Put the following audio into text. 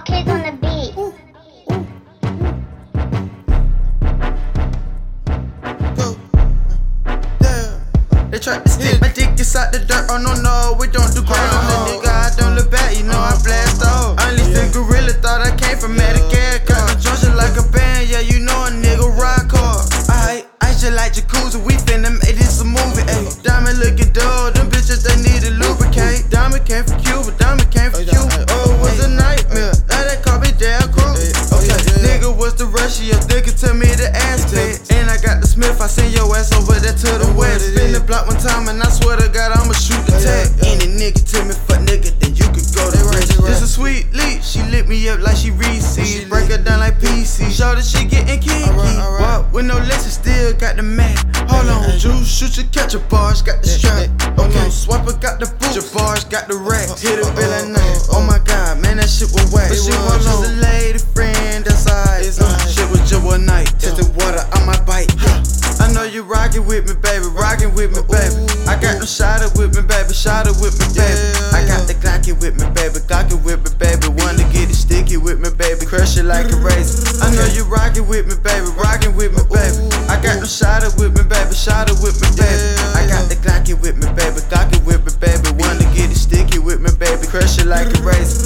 kids on the beat. They tried to stick my dick inside the dirt. Oh no, no, we don't do great on the nigga. I don't look back, you know I blast off. Unleashed the gorilla, thought I came from Madagascar. Got the junction like a band, yeah, you know a nigga rock hard. I, I just like jacuzzi, what's the rush of your nigga? Tell me the aspect. And I got the Smith, I send your ass over there to the west. Spin the block one time, and I swear to God, I'ma shoot the tag. Any nigga tell me fuck nigga, then you could go to rest. This a sweet lead, she lit me up like she Reese. Break her down like PC. Show that she getting kinky. Walk with no lesson, still got the Mac. Hold on, juice, shoot your catch a bars, got the strap. Okay, swiper got the boot, your bars got the rack. Hit a bill at you rockin' with me, baby, rockin' with me, baby. I got them shot with me, baby, shot with me, baby. I got the Glocky with me, baby, Glocky with me, baby. Wanna get it sticky with me, baby, crush it like a razor. I know you rockin' with me, baby, rockin' with me, baby. I got them shot with me, baby, shot with me, baby. I got the Glocky with me, baby, Glocky with me, baby. Wanna get it sticky with me, baby, crush it like a razor.